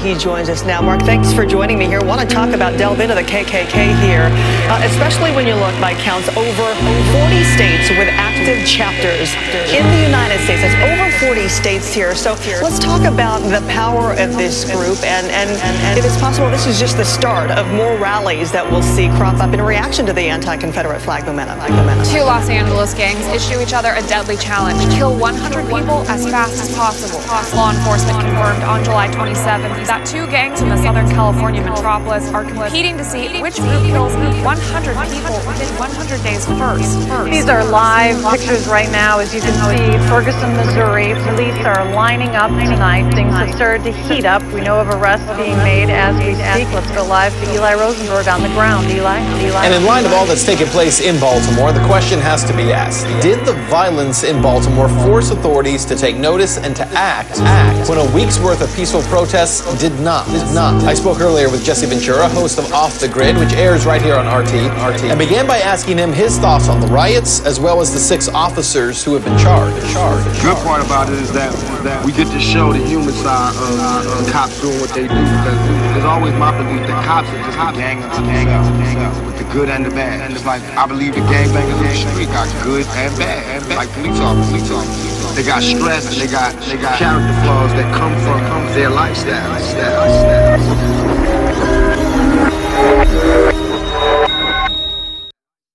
He joins us now. Mark, thanks for joining me here. Want to talk about delve into the KKK here, uh, especially when you look by counts over 40 states with active chapters in the United States. That's over 40 states here. So let's talk about the power of this group and, and, and if it's possible, this is just the start of more rallies that we'll see crop up in reaction to the anti-Confederate flag momentum. Two Los Angeles gangs issue each other a deadly challenge. Kill 100 people as fast as possible. Law enforcement confirmed on July 27th that two gangs from the Southern California metropolis are competing to see which group kills 100 people within 100 days first. first. These are live pictures right now. As you can see, Ferguson, Missouri. Police are lining up tonight. Things have started to heat up. We know of arrests being made as we speak. Let's go live to Eli Rosenberg on the ground. Eli, Eli. And in light of all that's taken place in Baltimore, the question has to be asked: Did the violence in Baltimore force authorities to take notice and to act, act when a week's worth of peaceful protests did not, did not? I spoke earlier with Jesse Ventura, host of Off the Grid, which airs right here on RT, RT, and began by asking him his thoughts on the riots as well as the six officers who have been charged. charged. The good part about it is that, we get to show the human side of cops doing what they do. Because there's always my belief that cops are just a gang unto themselves, with the good and the bad. And it's like I believe the gangbangers in the street got good and bad, and bad. like police officers. Police officers. They got stress and they got they got character flaws that come from their lifestyle, lifestyle.